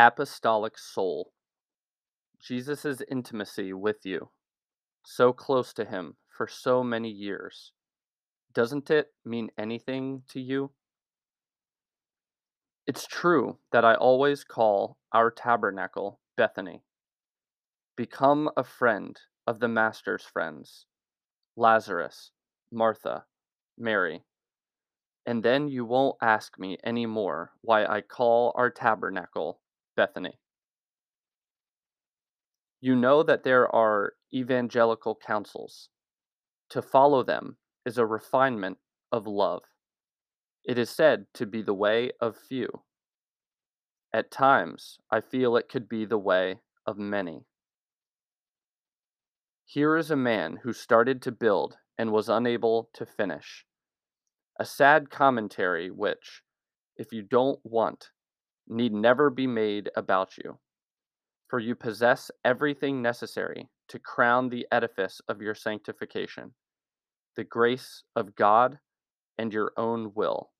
Apostolic soul. Jesus' intimacy with you, so close to him for so many years. Doesn't it mean anything to you? It's true that I always call our tabernacle Bethany. Become a friend of the Master's friends Lazarus, Martha, Mary. And then you won't ask me any more why I call our tabernacle Bethany. You know that there are evangelical counsels. To follow them is a refinement of love. It is said to be the way of few. At times, I feel it could be the way of many. Here is a man who started to build and was unable to finish. A sad commentary which, if you don't want, need never be made about you. For you possess everything necessary to crown the edifice of your sanctification, the grace of God and your own will.